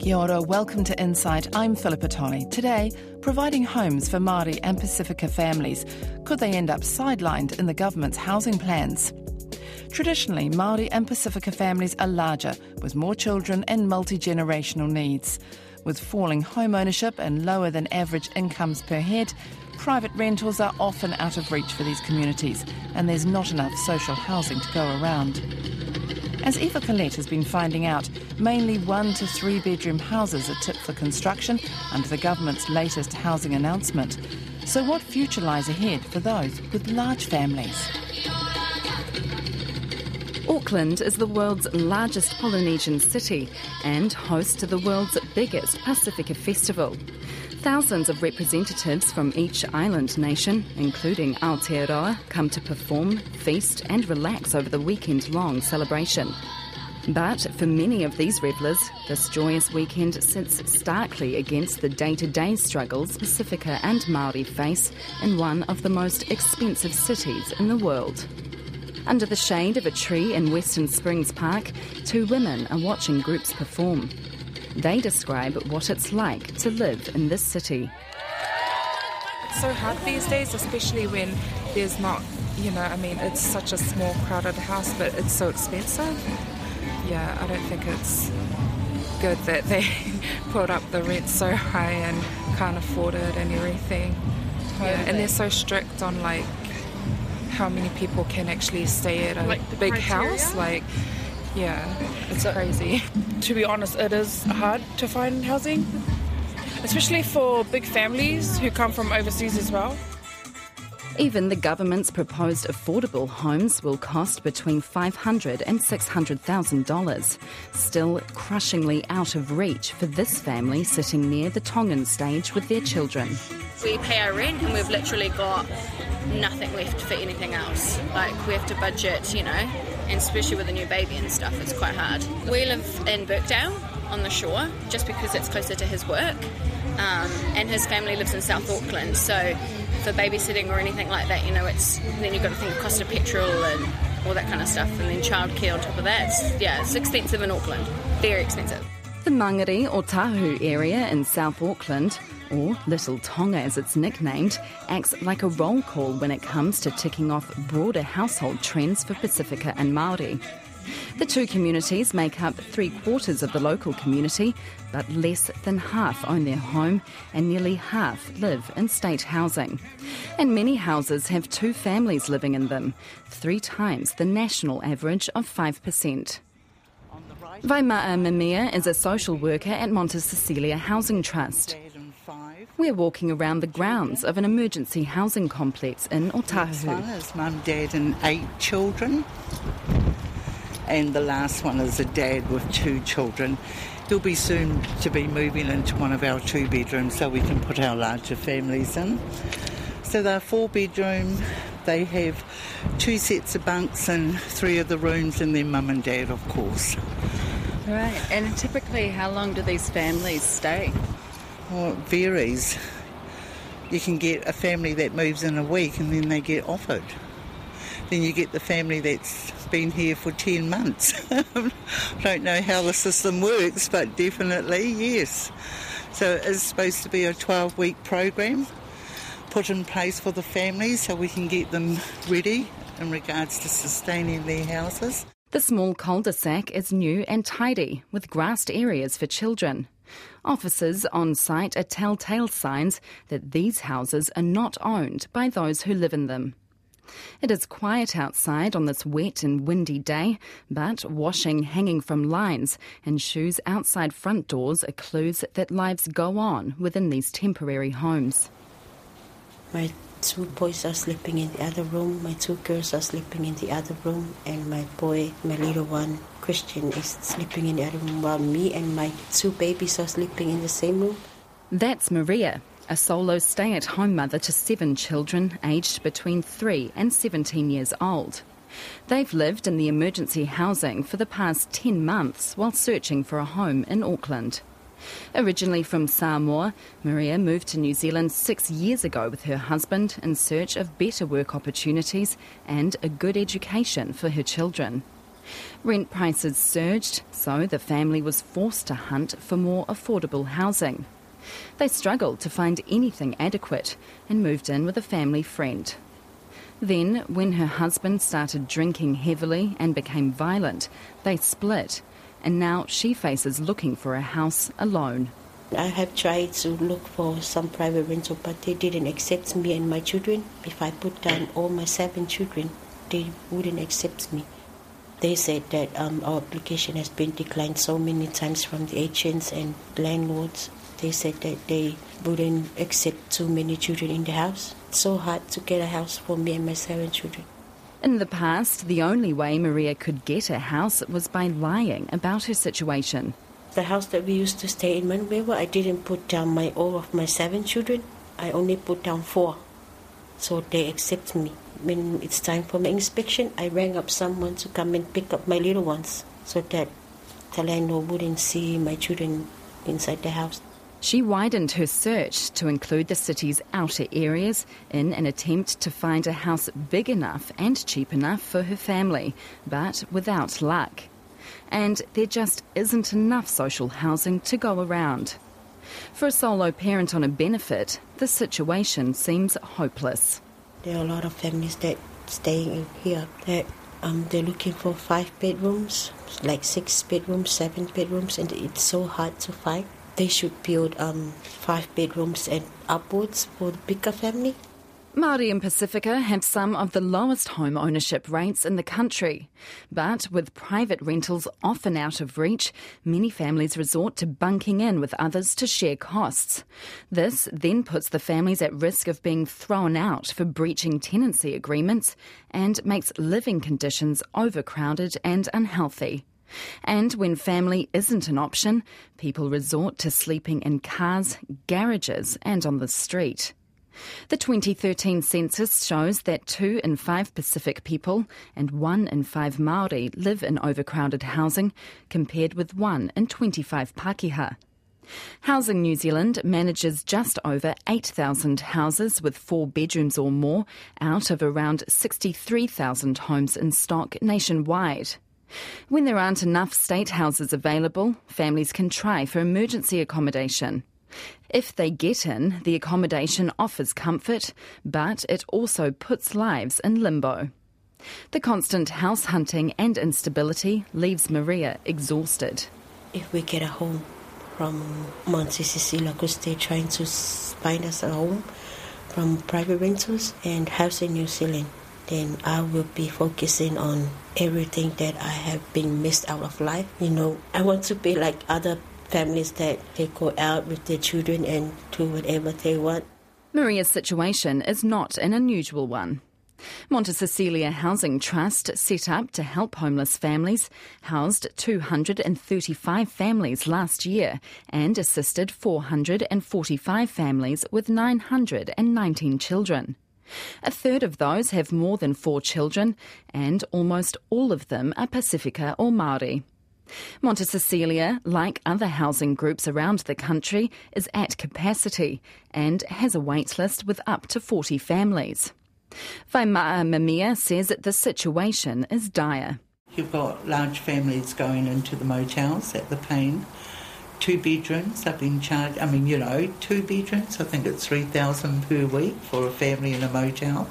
Kia ora, welcome to Insight. I'm Philippa Tolley. Today, providing homes for Māori and Pacifica families. Could they end up sidelined in the government's housing plans? Traditionally, Māori and Pacifica families are larger, with more children and multi-generational needs. With falling home ownership and lower than average incomes per head, private rentals are often out of reach for these communities, and there's not enough social housing to go around. As Eva Corlett has been finding out, mainly one to three bedroom houses are tipped for construction under the government's latest housing announcement. So, what future lies ahead for those with large families? Auckland is the world's largest Polynesian city and host to the world's biggest Pacifica festival. Thousands of representatives from each island nation, including Aotearoa, come to perform, feast, and relax over the weekend long celebration. But for many of these revellers, this joyous weekend sits starkly against the day to day struggles Pacifica and Māori face in one of the most expensive cities in the world. Under the shade of a tree in Western Springs Park, two women are watching groups perform. They describe what it's like to live in this city. It's so hard these days, especially when there's not, you know, I mean, it's such a small, crowded house, but it's so expensive. Yeah, I don't think it's good that they put up the rent so high and can't afford it and everything. Yeah, and they're so strict on like how many people can actually stay at a Like big criteria? house. Like, yeah, it's So- crazy. to be honest, it is hard to find housing, especially for big families who come from overseas as well. Even the government's proposed affordable homes will cost between $500 and $600,000, still crushingly out of reach for this family sitting near the Tongan stage with their children. we pay our rent and we've literally got nothing left for anything else. Like we have to budget, you know, and especially with a new baby and stuff, it's quite hard. We live in Birkdale on the shore just because it's closer to his work, um, and his family lives in South Auckland. So for babysitting or anything like that, you know, it's then you've got to think of cost of petrol and all that kind of stuff, and then childcare on top of that. It's, yeah, it's expensive in Auckland, very expensive. The Mangere Otahuhu area in South Auckland, or Little Tonga as it's nicknamed, acts like a roll call when it comes to ticking off broader household trends for Pacifica and Māori. The two communities make up three quarters of the local community, but less than half own their home and nearly half live in state housing. And many houses have two families living in them, three times the national average of 5%. Vaimaa Mimea is a social worker at Monte Cecilia Housing Trust. We're walking around the grounds of an emergency housing complex in Otahuhu. mum, dad, and eight children. And the last one is a dad with two children. He'll be soon to be moving into one of our two bedrooms so we can put our larger families in. So they're four bedroom. They have two sets of bunks and three of the rooms, and then mum and dad, of course. Right. And typically, how long do these families stay? Well, it varies. You can get a family that moves in a week and then they get offered. Then you get the family that's been here for 10 months. Don't know how the system works, but definitely yes. So it is supposed to be a 12 week program put in place for the families so we can get them ready in regards to sustaining their houses. The small cul de sac is new and tidy, with grassed areas for children. Officers on site are telltale signs that these houses are not owned by those who live in them. It is quiet outside on this wet and windy day, but washing hanging from lines and shoes outside front doors are clues that lives go on within these temporary homes. My two boys are sleeping in the other room. My two girls are sleeping in the other room, and my boy, my little one, Christian, is sleeping in the other room. While me and my two babies are sleeping in the same room. That's Maria, a solo stay at home mother to seven children aged between 3 and 17 years old. They've lived in the emergency housing for the past 10 months while searching for a home in Auckland. Originally from Samoa, Maria moved to New Zealand six years ago with her husband in search of better work opportunities and a good education for her children. Rent prices surged, so the family was forced to hunt for more affordable housing. They struggled to find anything adequate and moved in with a family friend. Then, when her husband started drinking heavily and became violent, they split, and now she faces looking for a house alone. I have tried to look for some private rental, but they didn't accept me and my children. If I put down all my seven children, they wouldn't accept me. They said that um, our application has been declined so many times from the agents and landlords. They said that they wouldn't accept too many children in the house. It's so hard to get a house for me and my seven children. In the past, the only way Maria could get a house was by lying about her situation. The house that we used to stay in Manurewa, I didn't put down my all of my seven children. I only put down four. So they accept me. When it's time for my inspection, I rang up someone to come and pick up my little ones so that Talano wouldn't see my children inside the house. She widened her search to include the city's outer areas in an attempt to find a house big enough and cheap enough for her family, but without luck. And there just isn't enough social housing to go around. For a solo parent on a benefit, the situation seems hopeless. There are a lot of families that staying in here that um, they're looking for five bedrooms, like six bedrooms, seven bedrooms, and it's so hard to find. They should build um, five bedrooms and upwards for the bigger family. Māori and Pacifica have some of the lowest home ownership rates in the country. But with private rentals often out of reach, many families resort to bunking in with others to share costs. This then puts the families at risk of being thrown out for breaching tenancy agreements and makes living conditions overcrowded and unhealthy. And when family isn't an option, people resort to sleeping in cars, garages, and on the street. The 2013 census shows that two in five Pacific people and one in five Maori live in overcrowded housing, compared with one in 25 Pakeha. Housing New Zealand manages just over 8,000 houses with four bedrooms or more out of around 63,000 homes in stock nationwide. When there aren't enough state houses available, families can try for emergency accommodation. If they get in, the accommodation offers comfort, but it also puts lives in limbo. The constant house hunting and instability leaves Maria exhausted. If we get a home from Monte because they're trying to find us a home from private rentals and Housing New Zealand, then I will be focusing on everything that I have been missed out of life. You know, I want to be like other families that they go out with their children and do whatever they want. Maria's situation is not an unusual one. Monte Cecilia Housing Trust, set up to help homeless families, housed 235 families last year and assisted 445 families with 919 children. A third of those have more than four children, and almost all of them are Pacifica or Maori. Monte Cecilia, like other housing groups around the country, is at capacity and has a wait list with up to 40 families. Vaimaa Mamia says that the situation is dire. You've got large families going into the motels at the Pain. Two bedrooms I've been charged, I mean, you know, two bedrooms, I think it's 3000 per week for a family in a motel.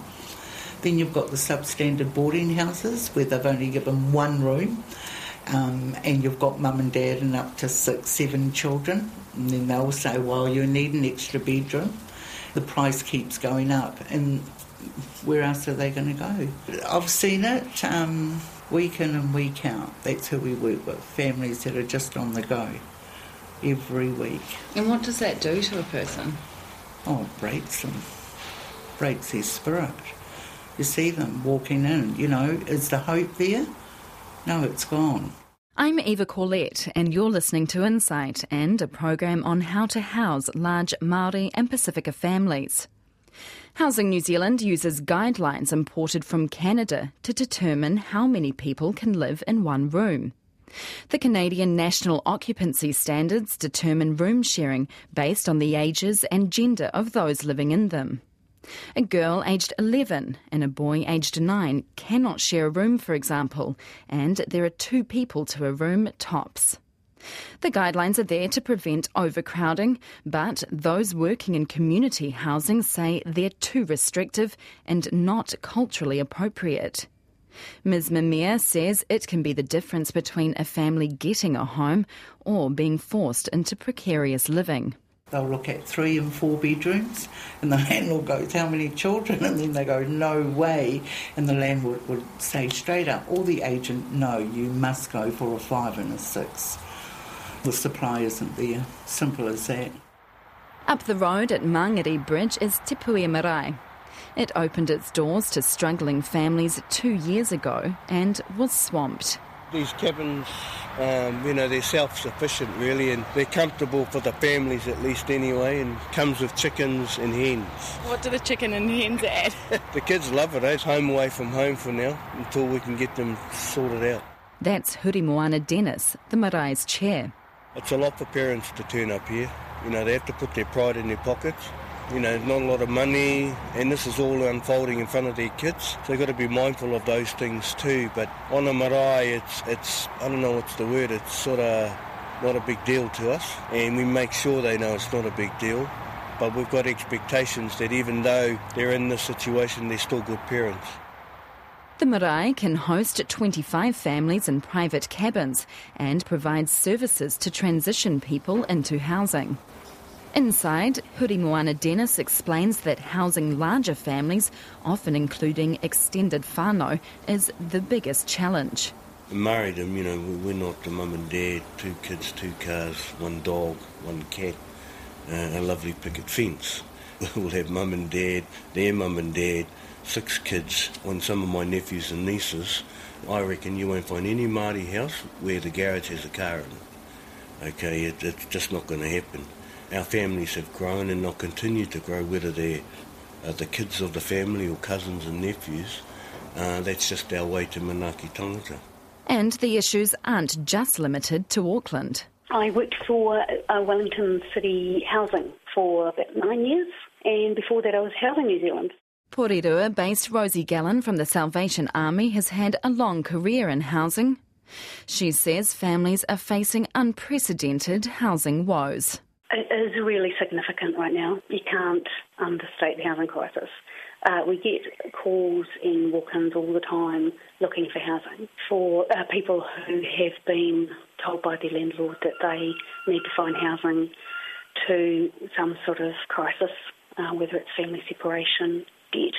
Then you've got the substandard boarding houses where they've only given one room um, and you've got mum and dad and up to six, seven children, and then they'll say, well, you need an extra bedroom. The price keeps going up, and where else are they going to go? I've seen it um, week in and week out. That's who we work with, families that are just on the go every week. And what does that do to a person? Oh, it breaks them, breaks their spirit. You see them walking in, you know, is the hope there? No, it's gone. I'm Eva Corlett, and you're listening to Insight and a program on how to house large Māori and Pacifica families. Housing New Zealand uses guidelines imported from Canada to determine how many people can live in one room. The Canadian National Occupancy Standards determine room sharing based on the ages and gender of those living in them. A girl aged 11 and a boy aged 9 cannot share a room, for example, and there are two people to a room tops. The guidelines are there to prevent overcrowding, but those working in community housing say they're too restrictive and not culturally appropriate. Ms. Mimir says it can be the difference between a family getting a home or being forced into precarious living. They'll look at three and four bedrooms, and the landlord goes, How many children? And then they go, No way. And the landlord would say straight up, or the agent, No, you must go for a five and a six. The supply isn't there. Simple as that. Up the road at Mangere Bridge is Te Marae. It opened its doors to struggling families two years ago and was swamped. These cabins, um, you know, they're self-sufficient really, and they're comfortable for the families at least anyway, and comes with chickens and hens. What do the chicken and hens add? the kids love it. Eh? It's home away from home for now until we can get them sorted out. That's Huri Hurimoana Dennis, the Marae's chair. It's a lot for parents to turn up here. You know, they have to put their pride in their pockets. You know, not a lot of money, and this is all unfolding in front of their kids. So they've got to be mindful of those things too. But on a marae, it's, it's I don't know what's the word, it's sort of not a big deal to us. And we make sure they know it's not a big deal. But we've got expectations that even though they're in this situation, they're still good parents. The marae can host 25 families in private cabins and provides services to transition people into housing. Inside, Hurimoana Dennis explains that housing larger families, often including extended whānau, is the biggest challenge. Married them, you know, we're not the mum and dad, two kids, two cars, one dog, one cat, uh, a lovely picket fence. We'll have mum and dad, their mum and dad, six kids on some of my nephews and nieces. I reckon you won't find any Māori house where the garage has a car in it. Okay, it, it's just not going to happen. Our families have grown and they'll continue to grow, whether they're uh, the kids of the family or cousins and nephews. Uh, that's just our way to Manaaki Tangata. And the issues aren't just limited to Auckland. I worked for uh, Wellington City Housing for about nine years, and before that, I was Housing New Zealand. Porirua based Rosie Gallen from the Salvation Army has had a long career in housing. She says families are facing unprecedented housing woes. It is really significant right now. You can't understate the housing crisis. Uh, we get calls and walk-ins all the time looking for housing for uh, people who have been told by their landlord that they need to find housing to some sort of crisis, uh, whether it's family separation, debt,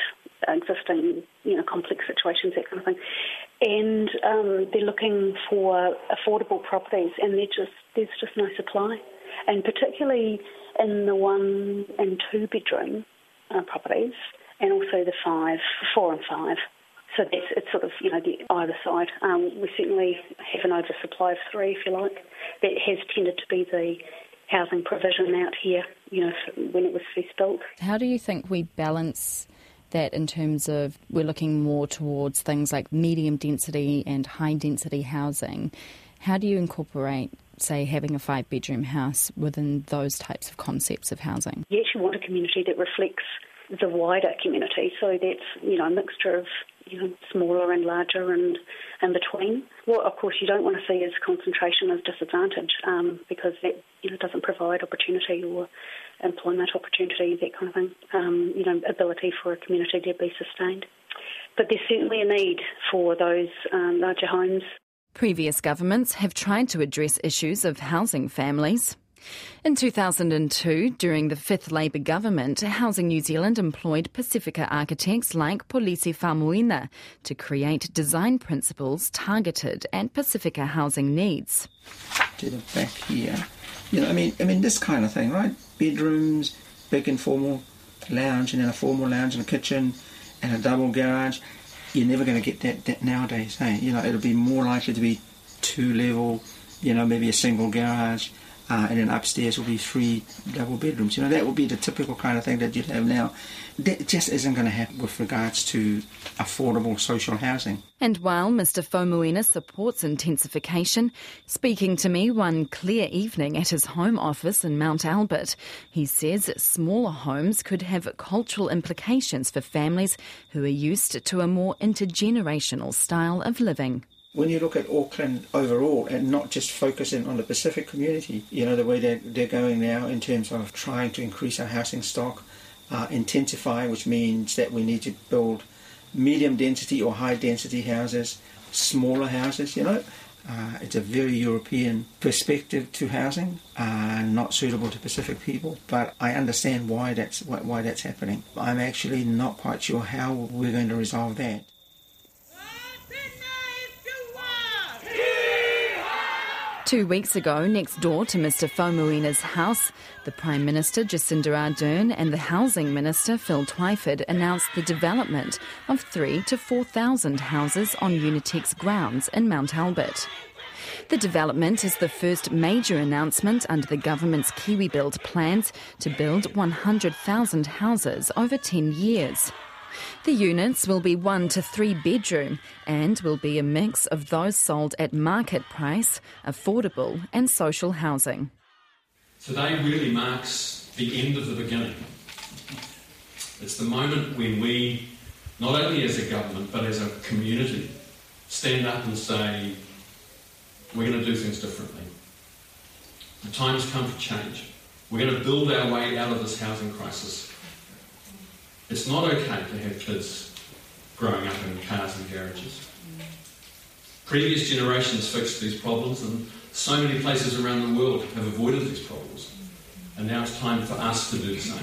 existing, you know, complex situations, that kind of thing. And um, they're looking for affordable properties, and just there's just no supply. And particularly in the one and two bedroom uh, properties, and also the five, four and five. So that's it's sort of you know the either side. Um, we certainly have an oversupply of three, if you like. That has tended to be the housing provision out here, you know, when it was first built. How do you think we balance that in terms of we're looking more towards things like medium density and high density housing? How do you incorporate, say, having a five bedroom house within those types of concepts of housing? Yes, you want a community that reflects the wider community, so that's you know a mixture of you know smaller and larger and in between. What of course you don't want to see is concentration of disadvantage um, because that you know doesn't provide opportunity or employment opportunity, that kind of thing. Um, you know, ability for a community to be sustained. But there's certainly a need for those um, larger homes. Previous governments have tried to address issues of housing families. In 2002, during the fifth Labour government, Housing New Zealand employed Pacifica architects like Polisi Faumuina to create design principles targeted at Pacifica housing needs. To the back here, you know, I mean, I mean this kind of thing, right? Bedrooms, big informal lounge, and then a formal lounge and a kitchen, and a double garage. You're never going to get that, that nowadays. Hey, you know, it'll be more likely to be two level, you know, maybe a single garage uh, and then upstairs will be three double bedrooms. You know, that would be the typical kind of thing that you'd have now. That just isn't going to happen with regards to affordable social housing. And while Mr. Faumuina supports intensification, speaking to me one clear evening at his home office in Mount Albert, he says smaller homes could have cultural implications for families who are used to a more intergenerational style of living when you look at Auckland overall and not just focusing on the Pacific community, you know, the way they're, they're going now in terms of trying to increase our housing stock, uh, intensify, which means that we need to build medium density or high density houses, smaller houses, you know. Uh, it's a very European perspective to housing, uh, not suitable to Pacific people. But I understand why that's why, why that's happening. I'm actually not quite sure how we're going to resolve that. Two weeks ago, next door to Mr Faumuina's house, the Prime Minister Jacinda Ardern and the Housing Minister Phil Twyford announced the development of three to 4,000 houses on Unitec's grounds in Mount Albert. The development is the first major announcement under the government's KiwiBuild plans to build 100,000 houses over 10 years. The units will be one to three bedroom and will be a mix of those sold at market price, affordable, and social housing. Today really marks the end of the beginning. It's the moment when we, not only as a government but as a community, stand up and say, we're going to do things differently. The time has come for change. We're going to build our way out of this housing crisis it's not okay to have kids growing up in cars and garages. Previous generations fixed these problems, and so many places around the world have avoided these problems. And now it's time for us to do the same.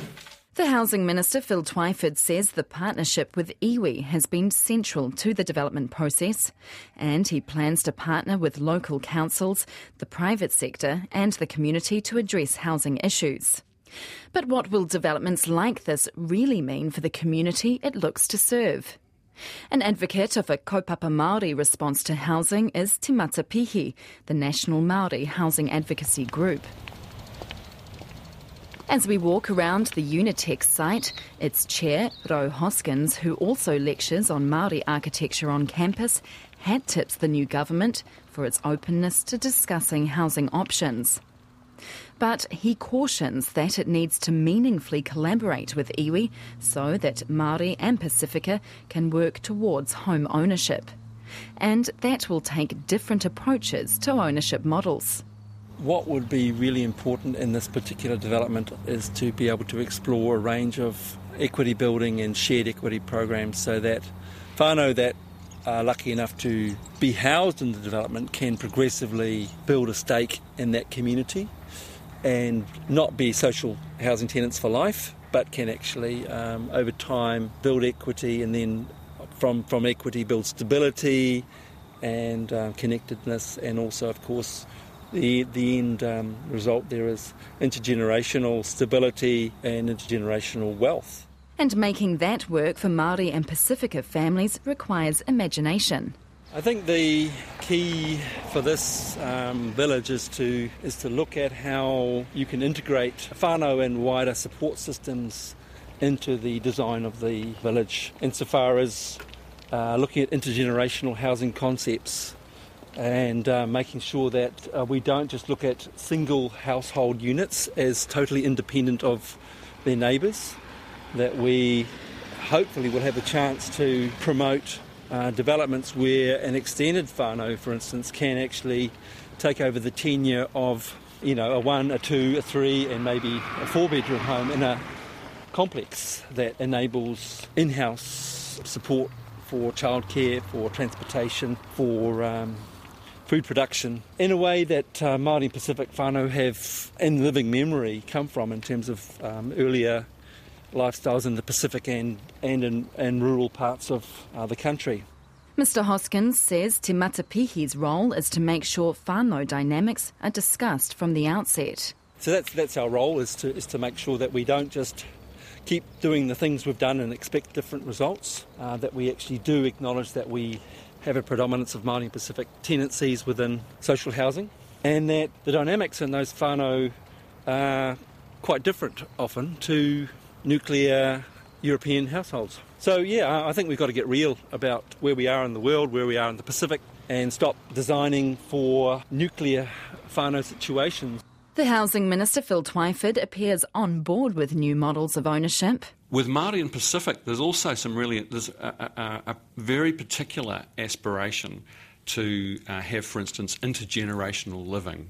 The Housing Minister Phil Twyford says the partnership with iwi has been central to the development process and he plans to partner with local councils, the private sector and the community to address housing issues. But what will developments like this really mean for the community it looks to serve? An advocate of a kaupapa Māori response to housing is Te Matapihi, the National Māori Housing Advocacy Group. As we walk around the Unitec site, its chair, Rau Hoskins, who also lectures on Māori architecture on campus, hat tips the new government for its openness to discussing housing options. But he cautions that it needs to meaningfully collaborate with iwi so that Māori and Pacifica can work towards home ownership. And that will take different approaches to ownership models. What would be really important in this particular development is to be able to explore a range of equity building and shared equity programs so that whānau that are lucky enough to be housed in the development can progressively build a stake in that community and not be social housing tenants for life, but can actually, um, over time, build equity and then from, from equity build stability and um, connectedness, and also, of course, the, the end um, result there is intergenerational stability and intergenerational wealth. And making that work for Māori and Pacifica families requires imagination. I think the key for this um, village is to is to look at how you can integrate whānau and wider support systems into the design of the village, insofar as uh, looking at intergenerational housing concepts and uh, making sure that uh, we don't just look at single household units as totally independent of their neighbours, that we hopefully will have a chance to promote uh, developments where an extended whānau, for instance, can actually take over the tenure of you know a one, a two, a three, and maybe a four-bedroom home in a complex that enables in-house support for childcare, for transportation, for um, food production in a way that uh, Māori Pacific whānau have in living memory come from in terms of um, earlier lifestyles in the Pacific and, and in, in rural parts of uh, the country. Mr Hoskins says Te Matapihi's role is to make sure whānau dynamics are discussed from the outset. So that's, that's our role, is to, is to make sure that we don't just keep doing the things we've done and expect different results, uh, that we actually do acknowledge that we have a predominance of Māori Pacific tenancies within social housing and that the dynamics in those whānau are quite different often to nuclear European households. So, yeah, I think we've got to get real about where we are in the world, where we are in the Pacific, and stop designing for nuclear whānau situations. The Housing Minister, Phil Twyford, appears on board with new models of ownership. With Māori and Pacific, there's also some really, there's a, a, a very particular aspiration to uh, have, for instance, intergenerational living.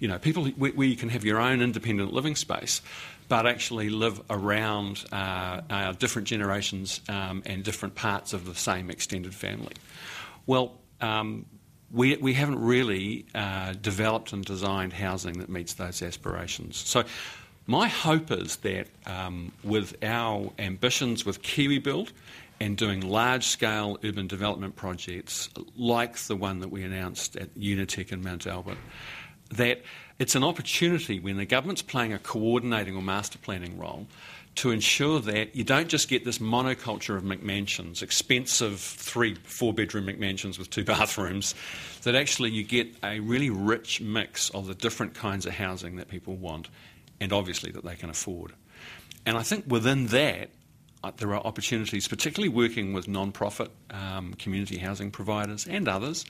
You know, people where, where you can have your own independent living space, but actually live around uh, different generations um, and different parts of the same extended family. Well, um, we, we haven't really uh, developed and designed housing that meets those aspirations. So, my hope is that um, with our ambitions with KiwiBuild and doing large scale urban development projects like the one that we announced at Unitec in Mount Albert, that it's an opportunity when the government's playing a coordinating or master planning role to ensure that you don't just get this monoculture of McMansions, expensive three, four bedroom McMansions with two bathrooms, that actually you get a really rich mix of the different kinds of housing that people want and obviously that they can afford. And I think within that, uh, there are opportunities, particularly working with non profit um, community housing providers and others,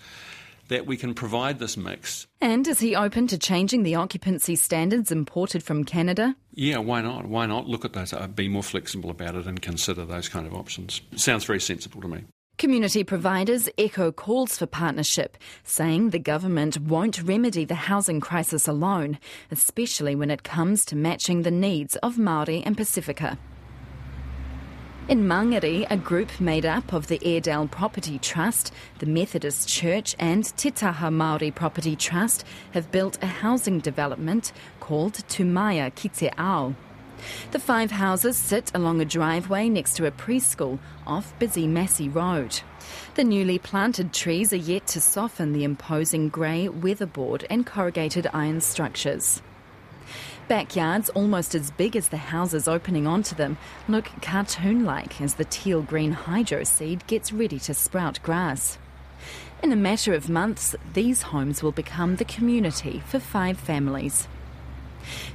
that we can provide this mix. And is he open to changing the occupancy standards imported from Canada? Yeah, why not? Why not look at those, uh, be more flexible about it and consider those kind of options? Sounds very sensible to me. Community providers echo calls for partnership, saying the government won't remedy the housing crisis alone, especially when it comes to matching the needs of Māori and Pacifica. In Mangere, a group made up of the Airedale Property Trust, the Methodist Church, and Te Taha Māori Property Trust have built a housing development called Tumaya Ki Te The five houses sit along a driveway next to a preschool off busy Massey Road. The newly planted trees are yet to soften the imposing grey weatherboard and corrugated iron structures. Backyards almost as big as the houses opening onto them look cartoon like as the teal green hydro seed gets ready to sprout grass. In a matter of months, these homes will become the community for five families.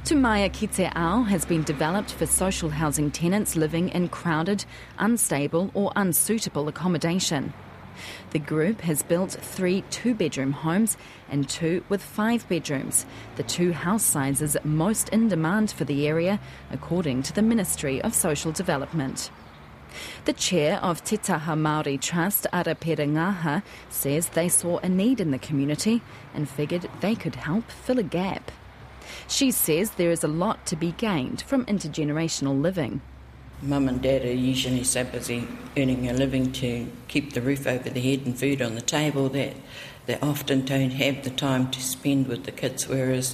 Tumaya Ki Te has been developed for social housing tenants living in crowded, unstable, or unsuitable accommodation. The group has built three two bedroom homes and two with five bedrooms, the two house sizes most in demand for the area, according to the Ministry of Social Development. The chair of Te Taha Māori Trust, Ara Ngaha, says they saw a need in the community and figured they could help fill a gap. She says there is a lot to be gained from intergenerational living. Mum and dad are usually so busy earning a living to keep the roof over the head and food on the table that they often don't have the time to spend with the kids, whereas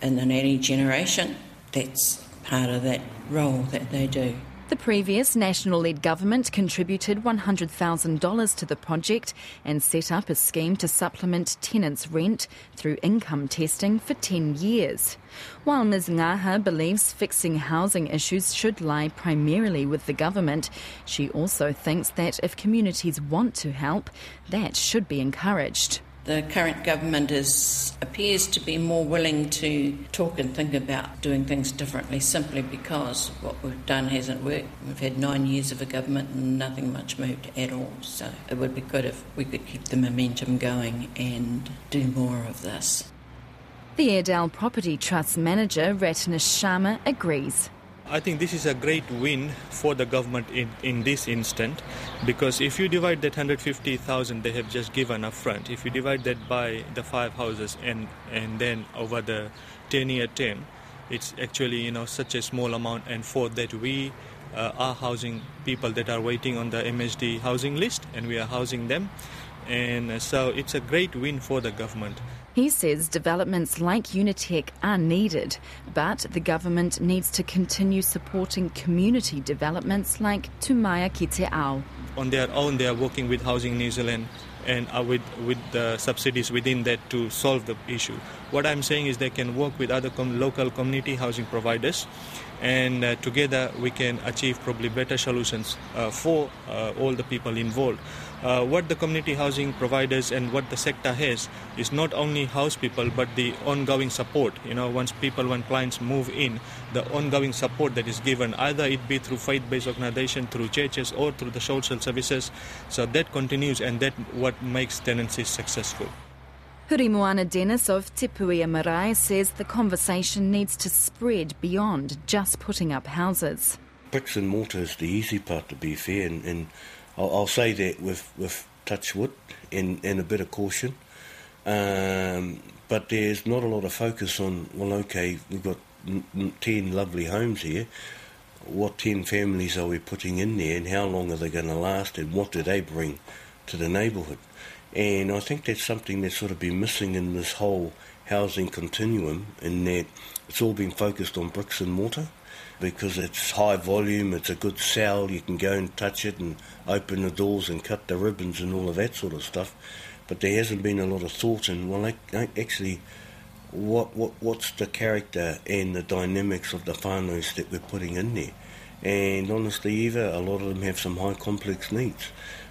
in the nanny generation, that's part of that role that they do. The previous national led government contributed $100,000 to the project and set up a scheme to supplement tenants' rent through income testing for 10 years. While Ms. Ngaha believes fixing housing issues should lie primarily with the government, she also thinks that if communities want to help, that should be encouraged the current government is appears to be more willing to talk and think about doing things differently simply because what we've done hasn't worked. We've had nine years of a government and nothing much moved at all. So it would be good if we could keep the momentum going and do more of this. The Airedale Property Trust manager, Ratnesh Sharma, agrees. I think this is a great win for the government in, in this instant because if you divide that 150,000 they have just given up front, if you divide that by the five houses and, and then over the 10 year term, it's actually you know such a small amount. And for that we uh, are housing people that are waiting on the MSD housing list and we are housing them. And uh, so it's a great win for the government. He says developments like Unitec are needed, but the government needs to continue supporting community developments like Tumaya Ki Te On their own, they are working with Housing New Zealand and uh, with, with the subsidies within that to solve the issue. What I'm saying is they can work with other com- local community housing providers and uh, together we can achieve probably better solutions uh, for uh, all the people involved. Uh, what the community housing providers and what the sector has is not only house people but the ongoing support. You know, once people, when clients move in, the ongoing support that is given, either it be through faith-based organisation, through churches, or through the social services. So that continues, and that what makes tenancies successful. Hurimoana Dennis of Te Puea Marae says the conversation needs to spread beyond just putting up houses. Bricks and mortar is the easy part, to be fair, and, and I'll, I'll, say that with, with touch wood and, and a bit of caution. Um, but there's not a lot of focus on, well, okay, we've got 10 lovely homes here. What 10 families are we putting in there, and how long are they going to last, and what do they bring to the neighbourhood? And I think that's something that's sort of been missing in this whole housing continuum, in that it's all been focused on bricks and mortar because it's high volume, it's a good sell, you can go and touch it and open the doors and cut the ribbons and all of that sort of stuff. But there hasn't been a lot of thought in, well, actually, what, what what's the character and the dynamics of the whānaus that we're putting in there? And honestly, Eva, a lot of them have some high complex needs.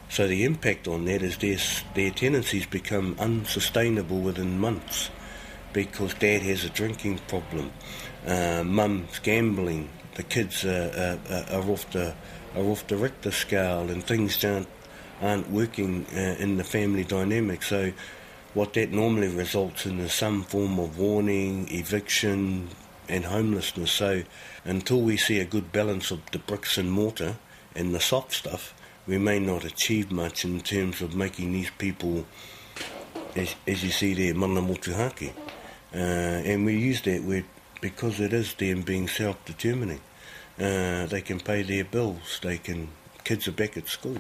So the impact on that is their, their tenancies become unsustainable within months because dad has a drinking problem, uh, mum's gambling, the kids are, are, are, off the, are off the Richter scale and things aren't, aren't working uh, in the family dynamic. So what that normally results in is some form of warning, eviction and homelessness. So until we see a good balance of the bricks and mortar and the soft stuff, we may not achieve much in terms of making these people, as, as you see there, mana motuhake. Uh, and we use that word because it is them being self-determining. Uh, they can pay their bills, they can, kids are back at school.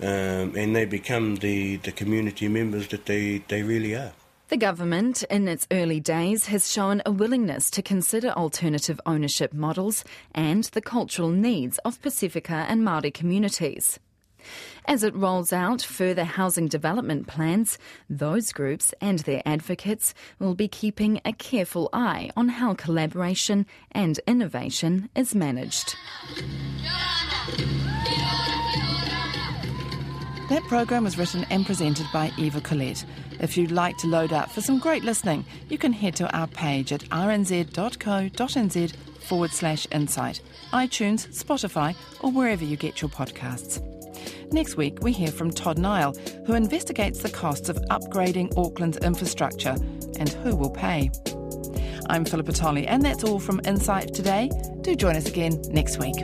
Um, and they become the, the community members that they, they really are. The government, in its early days, has shown a willingness to consider alternative ownership models and the cultural needs of Pacifica and Māori communities. As it rolls out further housing development plans, those groups and their advocates will be keeping a careful eye on how collaboration and innovation is managed. That program was written and presented by Eva Corlett. If you'd like to load up for some great listening, you can head to our page at rnz.co.nz forward slash insight, iTunes, Spotify, or wherever you get your podcasts. Next week, we hear from Todd Niall, who investigates the costs of upgrading Auckland's infrastructure and who will pay. I'm Philippa Tolley, and that's all from Insight today. Do join us again next week.